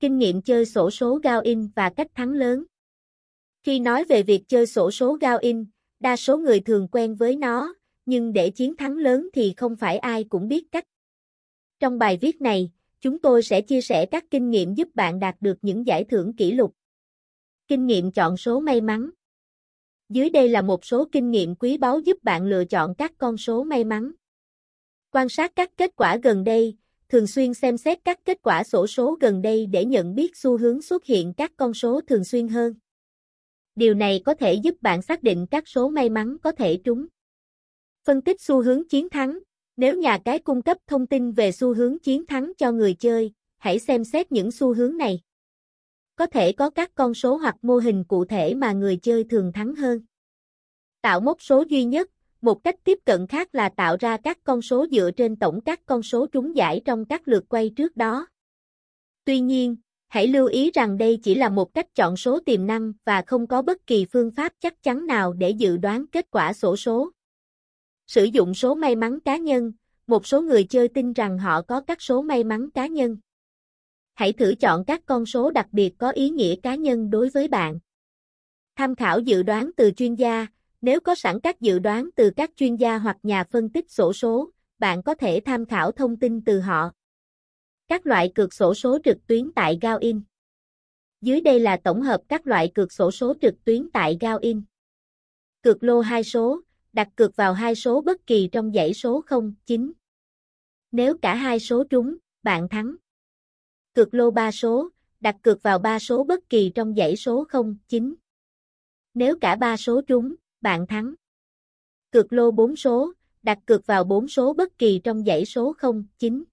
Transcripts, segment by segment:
Kinh nghiệm chơi sổ số Gao In và cách thắng lớn. Khi nói về việc chơi sổ số Gao In, đa số người thường quen với nó, nhưng để chiến thắng lớn thì không phải ai cũng biết cách. Trong bài viết này, chúng tôi sẽ chia sẻ các kinh nghiệm giúp bạn đạt được những giải thưởng kỷ lục. Kinh nghiệm chọn số may mắn. Dưới đây là một số kinh nghiệm quý báu giúp bạn lựa chọn các con số may mắn. Quan sát các kết quả gần đây, thường xuyên xem xét các kết quả sổ số gần đây để nhận biết xu hướng xuất hiện các con số thường xuyên hơn. Điều này có thể giúp bạn xác định các số may mắn có thể trúng. Phân tích xu hướng chiến thắng. Nếu nhà cái cung cấp thông tin về xu hướng chiến thắng cho người chơi, hãy xem xét những xu hướng này. Có thể có các con số hoặc mô hình cụ thể mà người chơi thường thắng hơn. Tạo mốc số duy nhất. Một cách tiếp cận khác là tạo ra các con số dựa trên tổng các con số trúng giải trong các lượt quay trước đó. Tuy nhiên, hãy lưu ý rằng đây chỉ là một cách chọn số tiềm năng và không có bất kỳ phương pháp chắc chắn nào để dự đoán kết quả sổ số. Sử dụng số may mắn cá nhân, một số người chơi tin rằng họ có các số may mắn cá nhân. Hãy thử chọn các con số đặc biệt có ý nghĩa cá nhân đối với bạn. Tham khảo dự đoán từ chuyên gia, nếu có sẵn các dự đoán từ các chuyên gia hoặc nhà phân tích sổ số, bạn có thể tham khảo thông tin từ họ. Các loại cược sổ số trực tuyến tại Gaoin. Dưới đây là tổng hợp các loại cược sổ số trực tuyến tại Gaoin. Cược lô hai số, đặt cược vào hai số bất kỳ trong dãy số 0, 9. Nếu cả hai số trúng, bạn thắng. Cược lô 3 số, đặt cược vào ba số bất kỳ trong dãy số 0, 9. Nếu cả ba số trúng, bạn thắng. Cược lô 4 số, đặt cược vào 4 số bất kỳ trong dãy số 0, 9.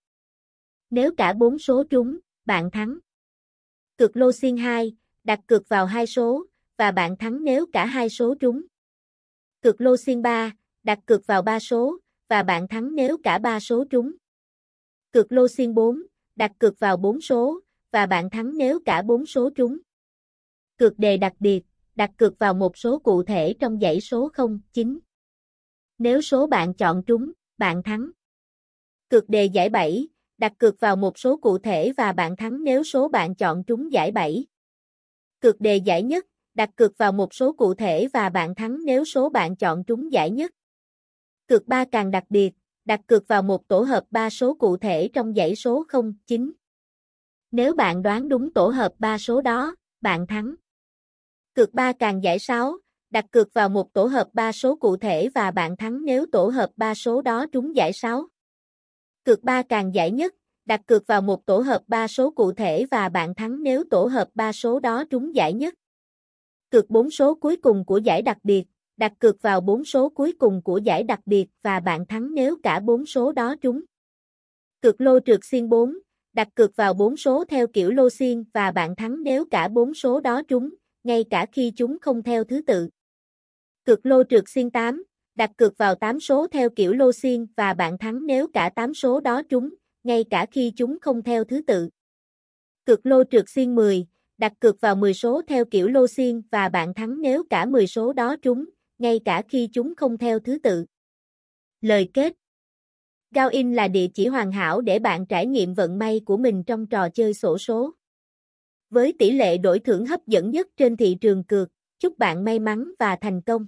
Nếu cả 4 số trúng, bạn thắng. Cược lô xiên 2, đặt cược vào 2 số, và bạn thắng nếu cả hai số trúng. Cược lô xiên 3, đặt cược vào 3 số, và bạn thắng nếu cả 3 số trúng. Cược lô xiên 4, đặt cược vào 4 số, và bạn thắng nếu cả 4 số trúng. Cược đề đặc biệt, đặt cược vào một số cụ thể trong dãy số 09. Nếu số bạn chọn trúng, bạn thắng. Cược đề giải 7, đặt cược vào một số cụ thể và bạn thắng nếu số bạn chọn trúng giải 7. Cược đề giải nhất, đặt cược vào một số cụ thể và bạn thắng nếu số bạn chọn trúng giải nhất. Cược 3 càng đặc biệt, đặt cược vào một tổ hợp 3 số cụ thể trong dãy số 09. Nếu bạn đoán đúng tổ hợp 3 số đó, bạn thắng. Cược 3 càng giải 6, đặt cược vào một tổ hợp 3 số cụ thể và bạn thắng nếu tổ hợp 3 số đó trúng giải 6. Cược 3 càng giải nhất, đặt cược vào một tổ hợp 3 số cụ thể và bạn thắng nếu tổ hợp 3 số đó trúng giải nhất. Cược 4 số cuối cùng của giải đặc biệt, đặt cược vào 4 số cuối cùng của giải đặc biệt và bạn thắng nếu cả 4 số đó trúng. Cược lô trượt xiên 4, đặt cược vào 4 số theo kiểu lô xiên và bạn thắng nếu cả 4 số đó trúng, ngay cả khi chúng không theo thứ tự. Cược lô trượt xiên 8, đặt cược vào 8 số theo kiểu lô xiên và bạn thắng nếu cả 8 số đó trúng, ngay cả khi chúng không theo thứ tự. Cược lô trượt xiên 10, đặt cược vào 10 số theo kiểu lô xiên và bạn thắng nếu cả 10 số đó trúng, ngay cả khi chúng không theo thứ tự. Lời kết Gao In là địa chỉ hoàn hảo để bạn trải nghiệm vận may của mình trong trò chơi sổ số. Với tỷ lệ đổi thưởng hấp dẫn nhất trên thị trường cược, chúc bạn may mắn và thành công.